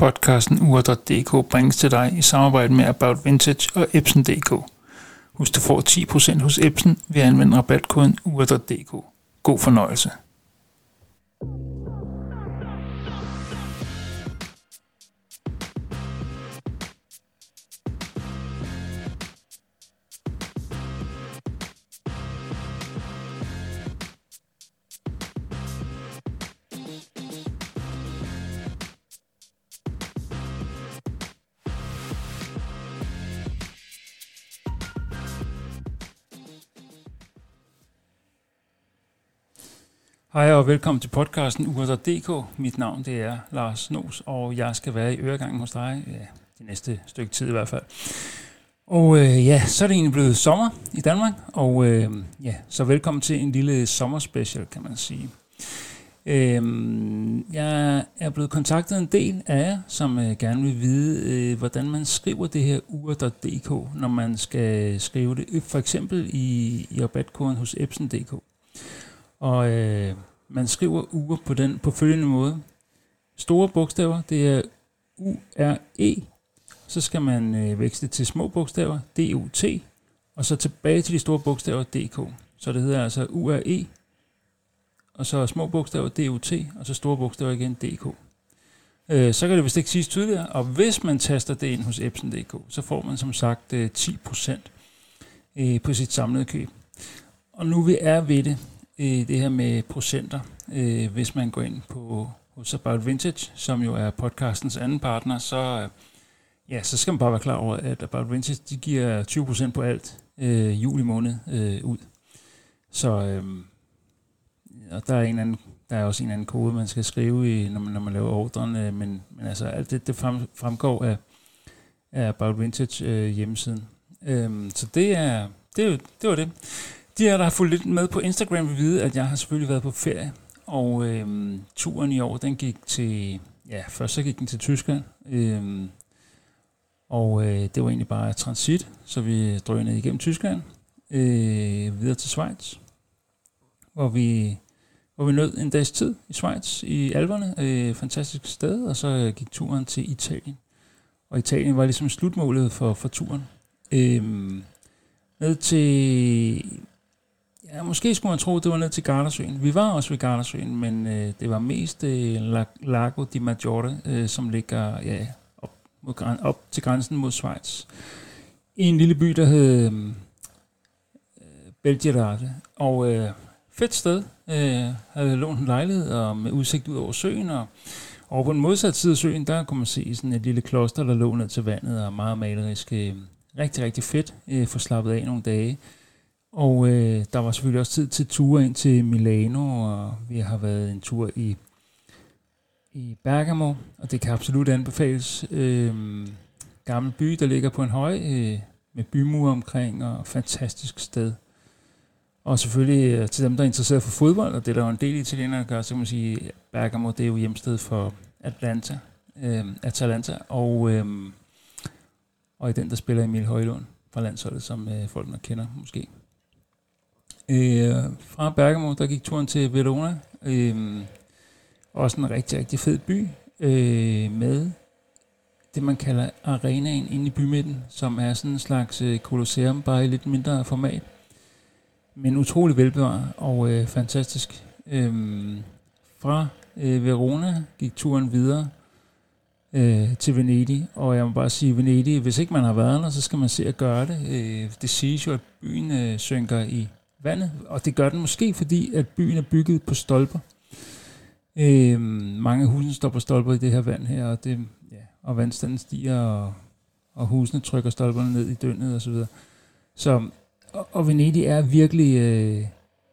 Podcasten Ure.dk bringes til dig i samarbejde med About Vintage og Epson.dk. Husk, du får 10% hos Epson ved at anvende rabatkoden Ure.dk. God fornøjelse. Hej og velkommen til podcasten Ur.dk. Mit navn det er Lars Nos, og jeg skal være i øregangen hos dig, ja, det næste stykke tid i hvert fald. Og øh, ja, så er det egentlig blevet sommer i Danmark, og øh, ja, så velkommen til en lille sommerspecial, kan man sige. Øh, jeg er blevet kontaktet en del af jer, som øh, gerne vil vide, øh, hvordan man skriver det her ur.dk, når man skal skrive det, for eksempel i, i rabatkoden hos Epson.dk. Og øh, man skriver uger på den på følgende måde. Store bogstaver, det er U-R-E. Så skal man øh, veksle til små bogstaver, D-U-T. Og så tilbage til de store bogstaver, D-K. Så det hedder altså U-R-E. Og så små bogstaver, D-U-T. Og så store bogstaver igen, D-K. Øh, så kan det vist ikke siges tydeligere. Og hvis man taster det ind hos Epson.dk, så får man som sagt øh, 10% øh, på sit samlede køb. Og nu vi er ved det, det her med procenter, øh, hvis man går ind på hos About Vintage, som jo er podcastens anden partner, så, ja, så skal man bare være klar over, at About Vintage de giver 20% på alt øh, juli måned øh, ud. Så øh, og der er en anden, der er også en anden kode, man skal skrive, i, når, man, når man laver ordren, øh, men, men altså alt det, det frem, fremgår af, af About Vintage øh, hjemmesiden. Øh, så det er, det, det var det. De her, der har fulgt lidt med på Instagram, vil vide, at jeg har selvfølgelig været på ferie. Og øhm, turen i år, den gik til... Ja, først så gik den til Tyskland. Øhm, og øh, det var egentlig bare transit, så vi drønede igennem Tyskland. Øh, videre til Schweiz, hvor vi, hvor vi nød en dags tid i Schweiz, i Alperne. Øh, fantastisk sted, og så gik turen til Italien. Og Italien var ligesom slutmålet for, for turen. Øh, ned til Ja, måske skulle man tro, at det var ned til Gardasøen. Vi var også ved Gardasøen, men øh, det var mest øh, Lago di Maggiore, øh, som ligger ja, op, mod, op til grænsen mod Schweiz. I en lille by, der hed øh, Belgirate. Og øh, fedt sted. Øh, havde lånt en lejlighed og med udsigt ud over søen. Og og på den modsatte side af søen, der kunne man se sådan et lille kloster, der lå ned til vandet og meget malerisk. Øh, rigtig, rigtig fedt. Øh, for slappet af nogle dage. Og øh, der var selvfølgelig også tid til ture ind til Milano, og vi har været en tur i, i Bergamo, og det kan absolut anbefales. Øh, gammel by, der ligger på en høj, øh, med bymure omkring, og fantastisk sted. Og selvfølgelig øh, til dem, der er interesseret for fodbold, og det er der jo en del italienere, der gør, så kan man sige, at Bergamo det er jo hjemsted for Atlanta, øh, Atalanta, og, øh, og i den, der spiller Emil Højlund fra landsholdet, som øh, folk nok kender måske. Øh, fra Bergamo, der gik turen til Verona. Øh, også en rigtig, rigtig fed by øh, med det, man kalder arenaen inde i bymidten, som er sådan en slags øh, kolosseum, bare i lidt mindre format. Men utrolig velbevaret og øh, fantastisk. Øh, fra øh, Verona gik turen videre øh, til Venedig, og jeg må bare sige, Venedig, hvis ikke man har været der, så skal man se at gøre det. Øh, det siges jo, at byen øh, synker i vandet, og det gør den måske, fordi at byen er bygget på stolper. Øh, mange af husene står på stolper i det her vand her, og, det, ja, og vandstanden stiger, og, og husene trykker stolperne ned i døgnet osv. Så, så og, og Venedig er virkelig, øh,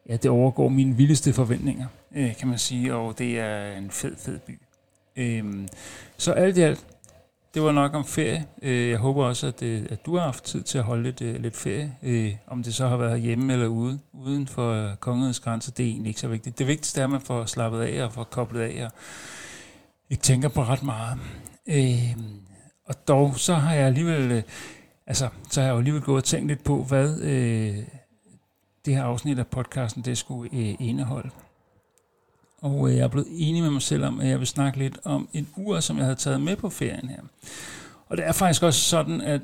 ja, det overgår mine vildeste forventninger, øh, kan man sige, og det er en fed, fed by. Øh, så alt i alt, det var nok om ferie. Øh, jeg håber også, at, det, at du har haft tid til at holde lidt, øh, lidt ferie. Om det så har været hjemme eller ude, uden for kongerigets grænser, det er egentlig ikke så vigtigt. Det vigtigste er, at man får slappet af og får koblet af og ikke tænker på ret meget. Og dog, så har jeg alligevel, altså, så har jeg alligevel gået og tænkt lidt på, hvad det her afsnit af podcasten, det skulle indeholde og øh, jeg er blevet enig med mig selv om, at jeg vil snakke lidt om et ur, som jeg havde taget med på ferien her. Og det er faktisk også sådan, at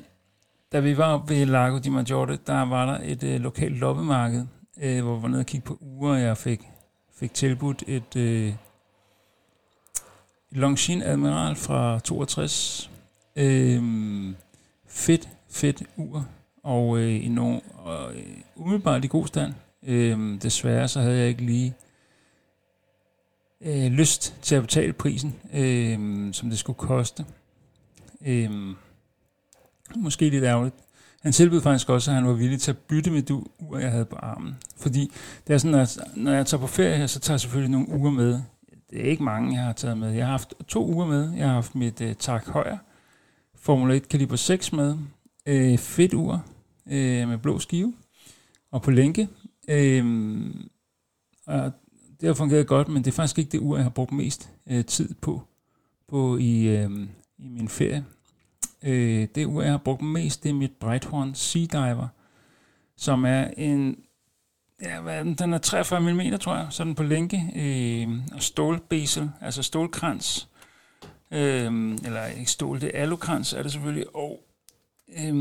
da vi var ved Lago di Maggiore, der var der et øh, lokalt loppemarked, øh, hvor vi var nede og kigge på uger, og jeg fik, fik tilbudt et, øh, et Longines Admiral fra 62. Øh, fedt, fedt ur, og øh, i nogen, og, øh, umiddelbart i god stand. Øh, desværre så havde jeg ikke lige øh, lyst til at betale prisen, øh, som det skulle koste. Øh, måske lidt ærgerligt. Han tilbød faktisk også, at han var villig til at bytte med det ur, jeg havde på armen. Fordi det er sådan, at når jeg tager på ferie her, så tager jeg selvfølgelig nogle uger med. Det er ikke mange, jeg har taget med. Jeg har haft to uger med. Jeg har haft mit øh, Tak Højer Formula 1 kaliber 6 med. øh, fedt ur øh, med blå skive og på lænke. Øh, og det har fungeret godt, men det er faktisk ikke det ur, jeg har brugt mest øh, tid på, på i, øh, i min ferie. Øh, det ur, jeg har brugt mest, det er mit Breithorn Sea Diver, som er en, ja, hvad er den? den er 43 mm, tror jeg, sådan på længe, øh, og stålbesel, altså stålkrans, øh, eller ikke stål, det er alukrans er det selvfølgelig, og øh,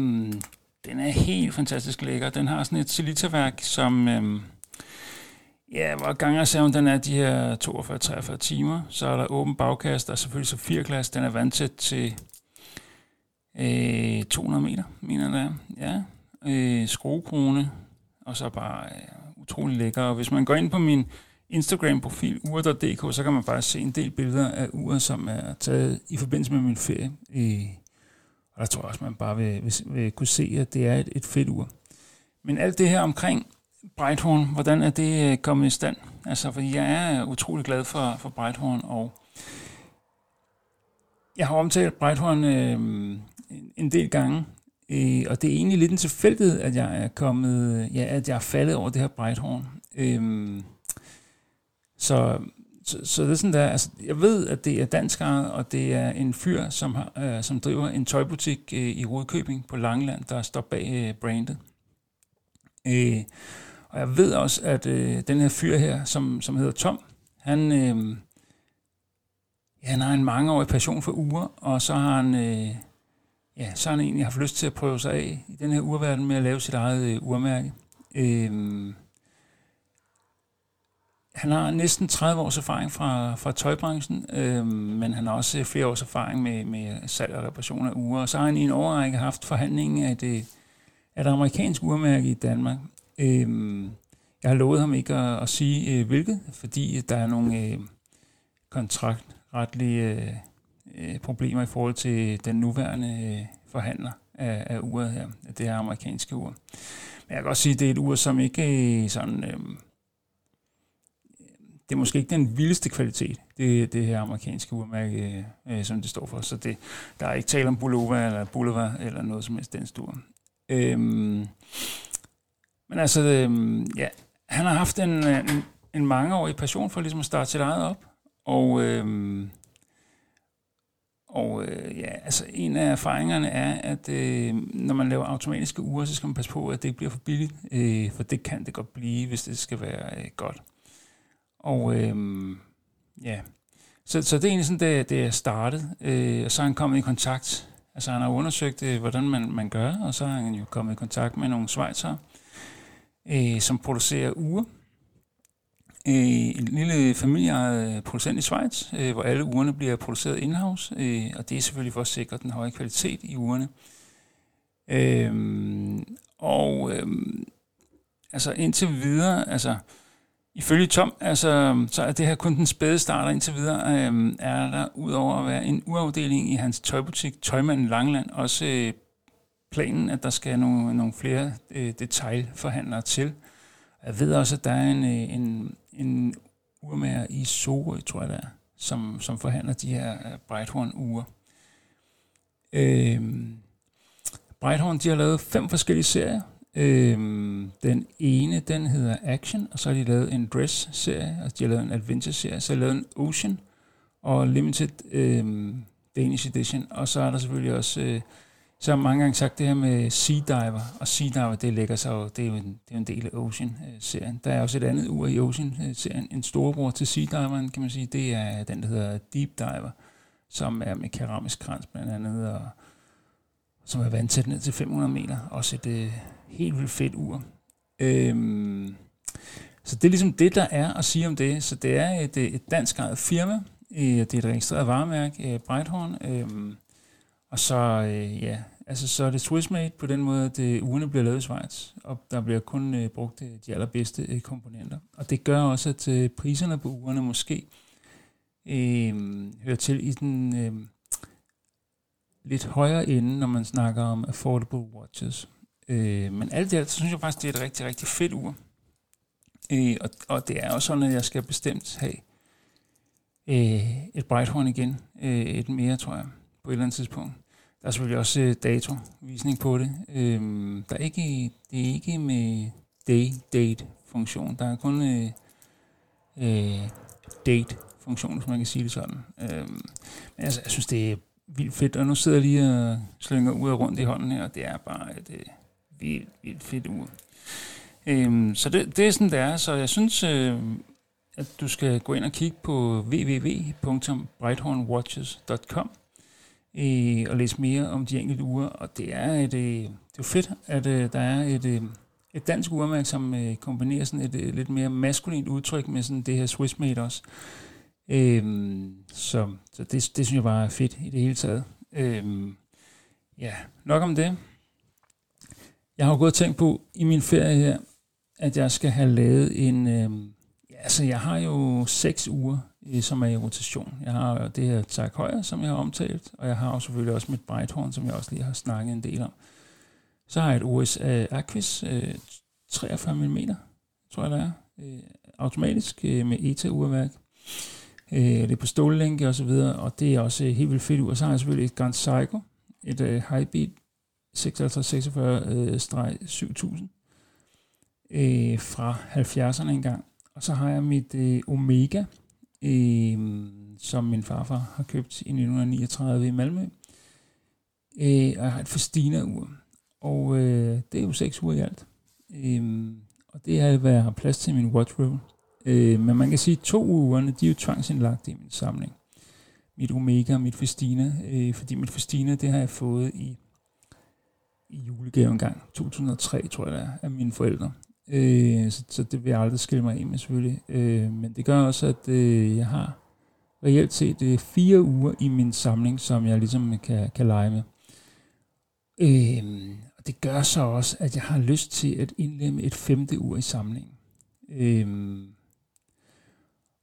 den er helt fantastisk lækker. Den har sådan et silitaværk, som... Øh, Ja, hvor gangersaven den er de her 42-43 timer. Så er der åben bagkast, og selvfølgelig så 4. Den er vandtæt til Øh, 200 meter, mener jeg Ja. Øh, skruekrone, og så bare øh, utrolig lækker. Og hvis man går ind på min Instagram-profil, ur.dk, så kan man bare se en del billeder af uret, som er taget i forbindelse med min ferie. Øh, og der tror jeg også, man bare vil, vil, vil kunne se, at det er et, et fedt ur. Men alt det her omkring Breithorn, hvordan er det øh, kommet i stand? Altså, fordi jeg er øh, utrolig glad for, for Breithorn, og jeg har omtalt Breithorn øh, en del gange. Øh, og det er egentlig lidt en tilfældighed, at jeg er kommet, øh, ja, at jeg er faldet over det her Breithorn. Øh, så, så, så det er sådan der, altså, jeg ved, at det er dansk og det er en fyr, som, har, øh, som driver en tøjbutik øh, i Rudkøbing på Langeland, der står bag øh, brandet. Øh, og jeg ved også, at øh, den her fyr her, som, som hedder Tom, han, øh, ja, han har en mangeårig passion for uger, og så har han... Øh, ja, så har han egentlig haft lyst til at prøve sig af i den her urverden med at lave sit eget øh, urmærke. Øh, han har næsten 30 års erfaring fra, fra tøjbranchen, øh, men han har også øh, flere års erfaring med, med salg og reparation af ure. Og så har han i en overrække haft forhandlingen af det, af et amerikansk urmærke i Danmark. Øhm, jeg har lovet ham ikke at, at sige øh, hvilket, fordi der er nogle øh, kontraktretlige øh, øh problemer i forhold til den nuværende øh, forhandler af, af uret her, af det her amerikanske ur. Men jeg kan også sige, at det er et ur, som ikke er sådan... Øh, det er måske ikke den vildeste kvalitet, det, det her amerikanske urmærke, øh, øh, som det står for. Så det, der er ikke tale om Bulova eller Bulova eller noget som helst den store. Øhm, men altså, øh, ja, han har haft en, øh, en, en mangeårig passion for ligesom at starte sit eget op. Og øh, og øh, ja, altså en af erfaringerne er, at øh, når man laver automatiske ure, så skal man passe på, at det ikke bliver for billigt, øh, for det kan det godt blive, hvis det skal være øh, godt. Og øh, ja, så, så det er egentlig sådan, det, det er startet, øh, og så er han kommet i kontakt, altså han har undersøgt, øh, hvordan man, man gør, og så har han jo kommet i kontakt med nogle svejser, øh, Øh, som producerer ure, øh, en lille familieejet producent i Schweiz, øh, hvor alle urene bliver produceret in-house, øh, og det er selvfølgelig for at sikre den høje kvalitet i urene. Øh, og øh, altså indtil videre, altså ifølge Tom, altså, så er det her kun den spæde starter indtil videre, øh, er der udover at være en uafdeling i hans tøjbutik, Tøjmanden Langland, også øh, planen, at der skal nogle, nogle flere øh, detaljforhandlere til. Jeg ved også, at der er en, øh, en, en urmager i Sorø, tror jeg det er, som, som forhandler de her øh, Breithorn-ure. Øh, Breithorn, de har lavet fem forskellige serier. Øhm, den ene, den hedder Action, og så har de lavet en Dress-serie, og de har lavet en Adventure-serie, så har de lavet en Ocean og Limited øhm, Danish Edition, og så er der selvfølgelig også øh, så har jeg mange gange sagt det her med Sea Diver, og Sea Diver, det lægger sig jo, det er jo en, det er en del af Ocean-serien. Øh, der er også et andet ur i Ocean-serien, øh, en storebror til Sea Diveren, kan man sige, det er den, der hedder Deep Diver, som er med keramisk krans blandt andet, og som er vandtæt ned til 500 meter. Også et øh, helt vildt fedt ur. Øhm, så det er ligesom det, der er at sige om det. Så det er et, øh, et dansk eget firma. Det er et registreret varemærke, Breithorn. Øhm, og så, øh, ja, altså, så er det Swissmade på den måde, at øh, ugerne bliver lavet i Schweiz, og der bliver kun øh, brugt øh, de allerbedste øh, komponenter. Og det gør også, at øh, priserne på ugerne måske øh, hører til i den øh, lidt højere ende, når man snakker om affordable watches. Øh, men alt det alt, så synes jeg faktisk, det er et rigtig, rigtig fedt ur. Øh, og, og det er også sådan, at jeg skal bestemt have øh, et Breithorn igen. Øh, et mere, tror jeg, på et eller andet tidspunkt. Der er selvfølgelig også øh, datovisning på det. Øhm, der er ikke, det er ikke med day-date-funktion. Der er kun øh, øh, date-funktion, hvis man kan sige det sådan. Øhm, men altså, jeg synes, det er vildt fedt. Og nu sidder jeg lige og slynger ud og rundt i hånden her, og det er bare et øh, vildt, vildt fedt ur. Øhm, så det, det er sådan, det er. Så jeg synes, øh, at du skal gå ind og kigge på www.brighthornwatches.com øh, og læse mere om de enkelte uger. Og det er et, øh, det er fedt, at øh, der er et, øh, et dansk urmærke, som øh, kombinerer sådan et øh, lidt mere maskulint udtryk med sådan det her Swissmade også. Øh, så så det, det synes jeg bare er fedt i det hele taget. Øh, ja, nok om det. Jeg har jo gået og tænkt på i min ferie her, at jeg skal have lavet en... Øh, altså, jeg har jo seks uger Øh, som er i rotation. Jeg har det her tak Højer, som jeg har omtalt, og jeg har jo selvfølgelig også mit Breithorn, som jeg også lige har snakket en del om. Så har jeg et OS Aquis øh, 43 mm, tror jeg det er, øh, automatisk med ETA-urværk. Det er på stållænke og så videre, og det er også helt vildt fedt ud. Og så har jeg selvfølgelig et Grand Psycho, et Highbeat 5646-7000 fra 70'erne engang. Og så har jeg mit Omega øh, som min farfar har købt i 1939 i Malmø. Øh, og jeg har et Festina-ur. Og øh, det er jo seks uger i alt. Øh, og det er, hvad jeg har plads til i min watch room. Øh, men man kan sige, at to ugerne, de er jo tvangsindlagt i min samling. Mit Omega og mit Festina. Øh, fordi mit Festina, det har jeg fået i, i julegave engang. 2003, tror jeg det er, af mine forældre. Øh, så, så det vil jeg aldrig skille mig af med selvfølgelig. Øh, men det gør også, at øh, jeg har reelt set øh, fire uger i min samling, som jeg ligesom øh, kan, kan lege med. Øh, og det gør så også, at jeg har lyst til at indlemme et femte uge i samlingen. Øh,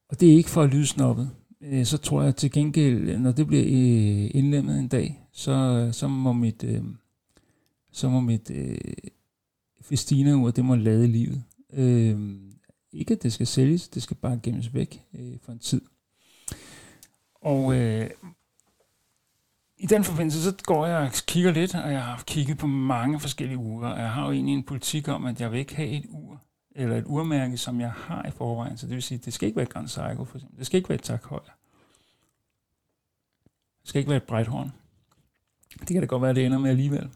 og det er ikke for at lyde snobbet. Øh, så tror jeg til gengæld, når det bliver øh, indlemmet en dag, så, så må mit, øh, så må mit øh, Festina ur, det må lade livet. Øh, ikke at det skal sælges, det skal bare gemmes væk øh, for en tid. Og øh, i den forbindelse, så går jeg og kigger lidt, og jeg har kigget på mange forskellige uger, og jeg har jo egentlig en politik om, at jeg vil ikke have et ur, eller et urmærke, som jeg har i forvejen. Så det vil sige, det skal ikke være et Grand Seiko, for eksempel. Det skal ikke være et Tak Det skal ikke være et Breithorn. Det kan da godt være, at det ender med alligevel.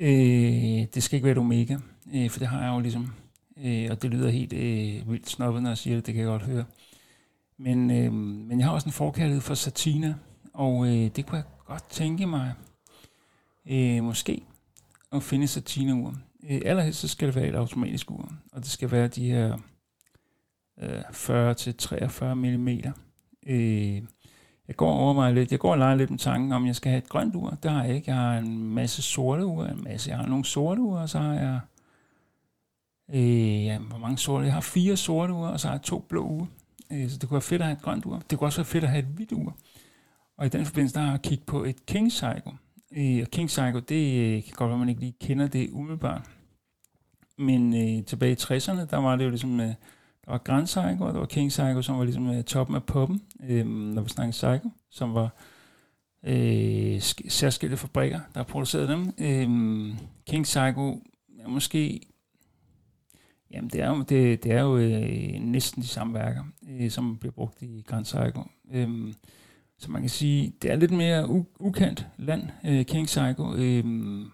Øh, det skal ikke være et omega, øh, for det har jeg jo ligesom. Øh, og det lyder helt øh, vildt snobbet, når jeg siger det, det kan jeg godt høre. Men, øh, men jeg har også en forkærlighed for satina, og øh, det kunne jeg godt tænke mig øh, måske at finde satina-ur. Øh, allerhelst så skal det være et automatisk ur, og det skal være de her øh, 40-43 mm. Øh, jeg går over mig lidt, jeg går og leger lidt med tanken om, jeg skal have et grønt ur. Det har jeg ikke. Jeg har en masse sorte ure, en masse. Jeg har nogle sorte ure, og så har jeg, øh, ja, hvor mange sorte? Jeg har fire sorte ure, og så har jeg to blå ure. Øh, så det kunne være fedt at have et grønt ur. Det kunne også være fedt at have et hvidt ur. Og i den forbindelse, der har jeg kigget på et King Psycho. Øh, og King Psycho, det øh, kan godt være, man ikke lige kender det umiddelbart. Men øh, tilbage i 60'erne, der var det jo ligesom... Øh, var Grand Psycho, og der var King Psycho, som var ligesom uh, toppen af poppen, øh, når vi snakker Psycho, som var øh, særskilte fabrikker, der producerede dem. Øh, King Psycho er måske Jamen, det er jo, det, det er jo øh, næsten de samme værker, øh, som bliver brugt i Grand Psycho. Øh, så man kan sige, det er lidt mere u- ukendt land, øh, King Psycho. Øh, men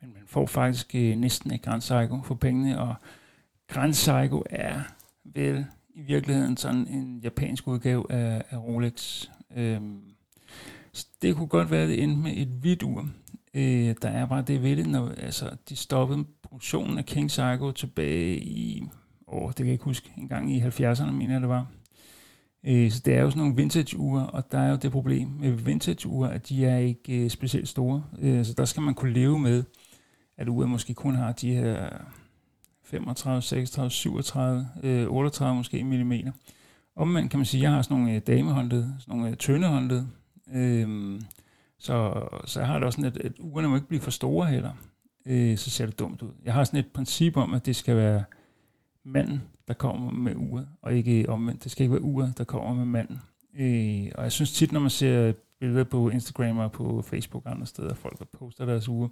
man får faktisk øh, næsten et Grand Psycho for pengene, og Grand Seiko er vel i virkeligheden sådan en japansk udgave af, af Rolex. Øhm, det kunne godt være, at det endte med et hvidt ur. Øh, der er bare det ved det, når altså, de stoppede produktionen af King Seiko tilbage i, åh, det kan jeg ikke huske, en gang i 70'erne, mener jeg det var. Øh, så det er jo sådan nogle vintage-ure, og der er jo det problem med vintage-ure, at de er ikke øh, specielt store. Øh, så der skal man kunne leve med, at uret måske kun har de her 35, 36, 37, øh, 38 måske millimeter. Omvendt kan man sige, at jeg har sådan nogle øh, damehåndled, sådan nogle øh, tøndehåndled, øh, så, så jeg har det også sådan, at, at ugerne må ikke blive for store heller. Øh, så ser det dumt ud. Jeg har sådan et princip om, at det skal være manden, der kommer med uret, og ikke omvendt. Det skal ikke være uret, der kommer med manden. Øh, og jeg synes tit, når man ser billeder på Instagram og på Facebook og andre steder, folk der poster deres uger,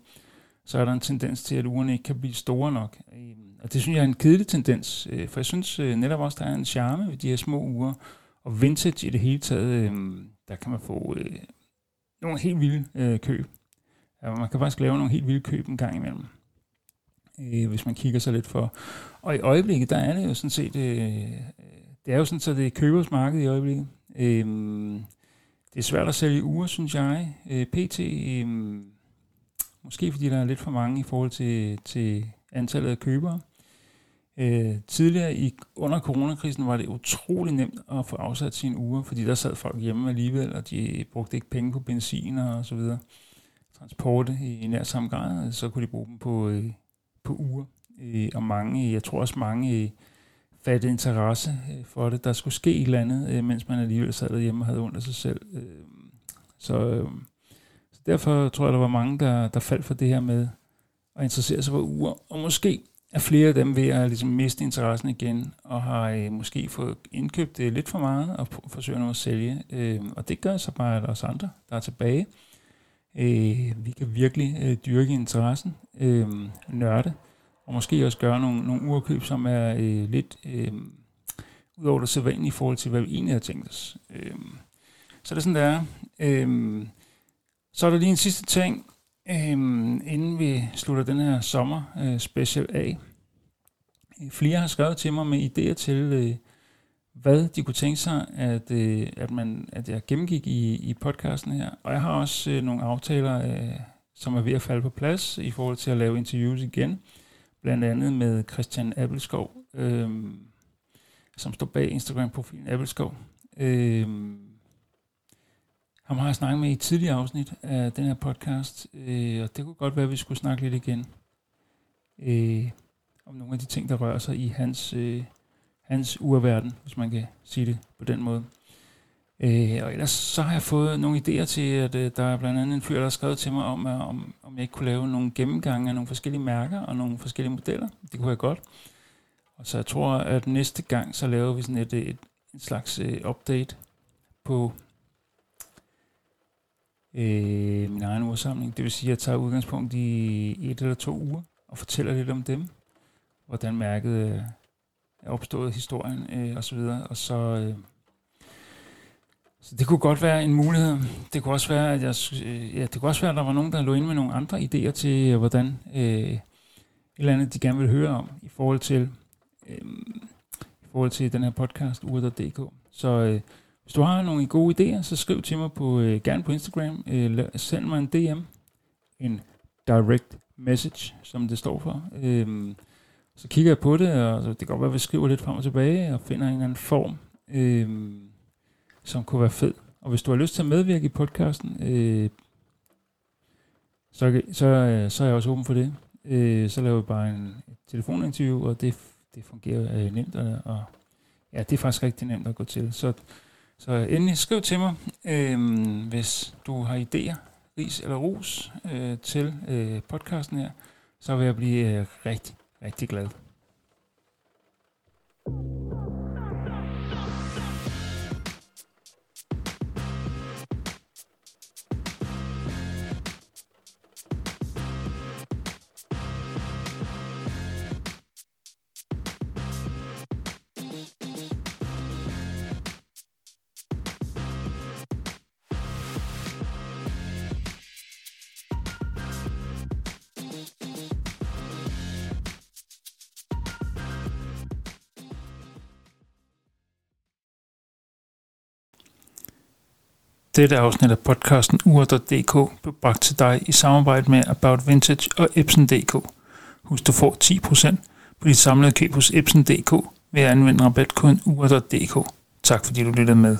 så er der en tendens til, at ugerne ikke kan blive store nok. Øhm, og det synes jeg er en kedelig tendens, øh, for jeg synes øh, netop også, der er en charme ved de her små uger, og vintage i det hele taget, øhm, der kan man få øh, nogle helt vilde køb. Man kan faktisk lave nogle helt vilde køb en gang imellem, øh, hvis man kigger sig lidt for. Og i øjeblikket, der er det jo sådan set, øh, det er jo sådan, så det er købers marked i øjeblikket. Øh, det er svært at sælge uger, synes jeg. Øh, PT, øh, måske fordi der er lidt for mange i forhold til, til antallet af købere. Øh, tidligere i, under coronakrisen var det utrolig nemt at få afsat sine uger, fordi der sad folk hjemme alligevel, og de brugte ikke penge på benzin og så videre. Transport i, nær samme grad, så kunne de bruge dem på, øh, på uger. Øh, og mange, jeg tror også mange øh, fattede interesse øh, for det. Der skulle ske et eller andet, øh, mens man alligevel sad derhjemme og havde ondt af sig selv. Øh, så, øh, så derfor tror jeg, der var mange, der, der faldt for det her med at interessere sig for uger. Og måske er flere af dem ved at ligesom miste interessen igen, og har øh, måske fået indkøbt det lidt for meget, og forsøger nu at sælge. Øh, og det gør så bare, at os andre, der er tilbage, øh, vi kan virkelig øh, dyrke interessen, øh, nørde, og måske også gøre nogle, nogle urkøb, som er øh, lidt øh, ud over det sædvanlige i forhold til, hvad vi egentlig har tænkt os. Øh, så det er sådan, det er. Øh, så er der lige en sidste ting, Øhm, inden vi slutter den her sommer øh, special af. Flere har skrevet til mig med idéer til, øh, hvad de kunne tænke sig, at, øh, at, man, at jeg gennemgik i, i podcasten her. Og jeg har også øh, nogle aftaler, øh, som er ved at falde på plads i forhold til at lave interviews igen. Blandt andet med Christian Appelskov, øh, som står bag Instagram-profilen Appelskov. Øh, ham har jeg snakket med i et tidligere afsnit af den her podcast, øh, og det kunne godt være, at vi skulle snakke lidt igen øh, om nogle af de ting, der rører sig i hans, øh, hans urverden, hvis man kan sige det på den måde. Øh, og ellers så har jeg fået nogle idéer til, at øh, der er blandt andet en fyr, der har skrevet til mig om, at, om, om jeg ikke kunne lave nogle gennemgange af nogle forskellige mærker og nogle forskellige modeller. Det kunne jeg godt. Og så jeg tror, at næste gang, så laver vi sådan et, et, et slags øh, update på øh, min egen ursamling. Det vil sige, at jeg tager udgangspunkt i et eller to uger og fortæller lidt om dem, hvordan mærket er opstået, historien øh, osv. Og så, øh, så det kunne godt være en mulighed. Det kunne også være, at jeg, øh, ja, det kunne også være, at der var nogen, der lå ind med nogle andre idéer til, øh, hvordan øh, et eller andet, de gerne vil høre om i forhold til, øh, i forhold til den her podcast, uret.dk. Så øh, hvis du har nogle gode idéer, så skriv til mig på, øh, gerne på Instagram. Øh, send mig en DM, en direct message, som det står for. Øh, så kigger jeg på det, og så det kan godt være, at vi skriver lidt frem og tilbage, og finder en eller anden form, øh, som kunne være fed. Og hvis du har lyst til at medvirke i podcasten, øh, så, så, øh, så er jeg også åben for det. Øh, så laver vi bare en telefoninterview, og det, det fungerer øh, nemt, og, og ja, det er faktisk rigtig nemt at gå til. Så så endelig skriv til mig, øh, hvis du har idéer, ris eller ros øh, til øh, podcasten her, så vil jeg blive øh, rigtig, rigtig glad. Dette afsnit af podcasten ur.dk blev bragt til dig i samarbejde med About Vintage og Epson.dk. Husk, du får 10% på dit samlede køb hos Epson.dk ved at anvende rabatkoden ur.dk. Tak fordi du lyttede med.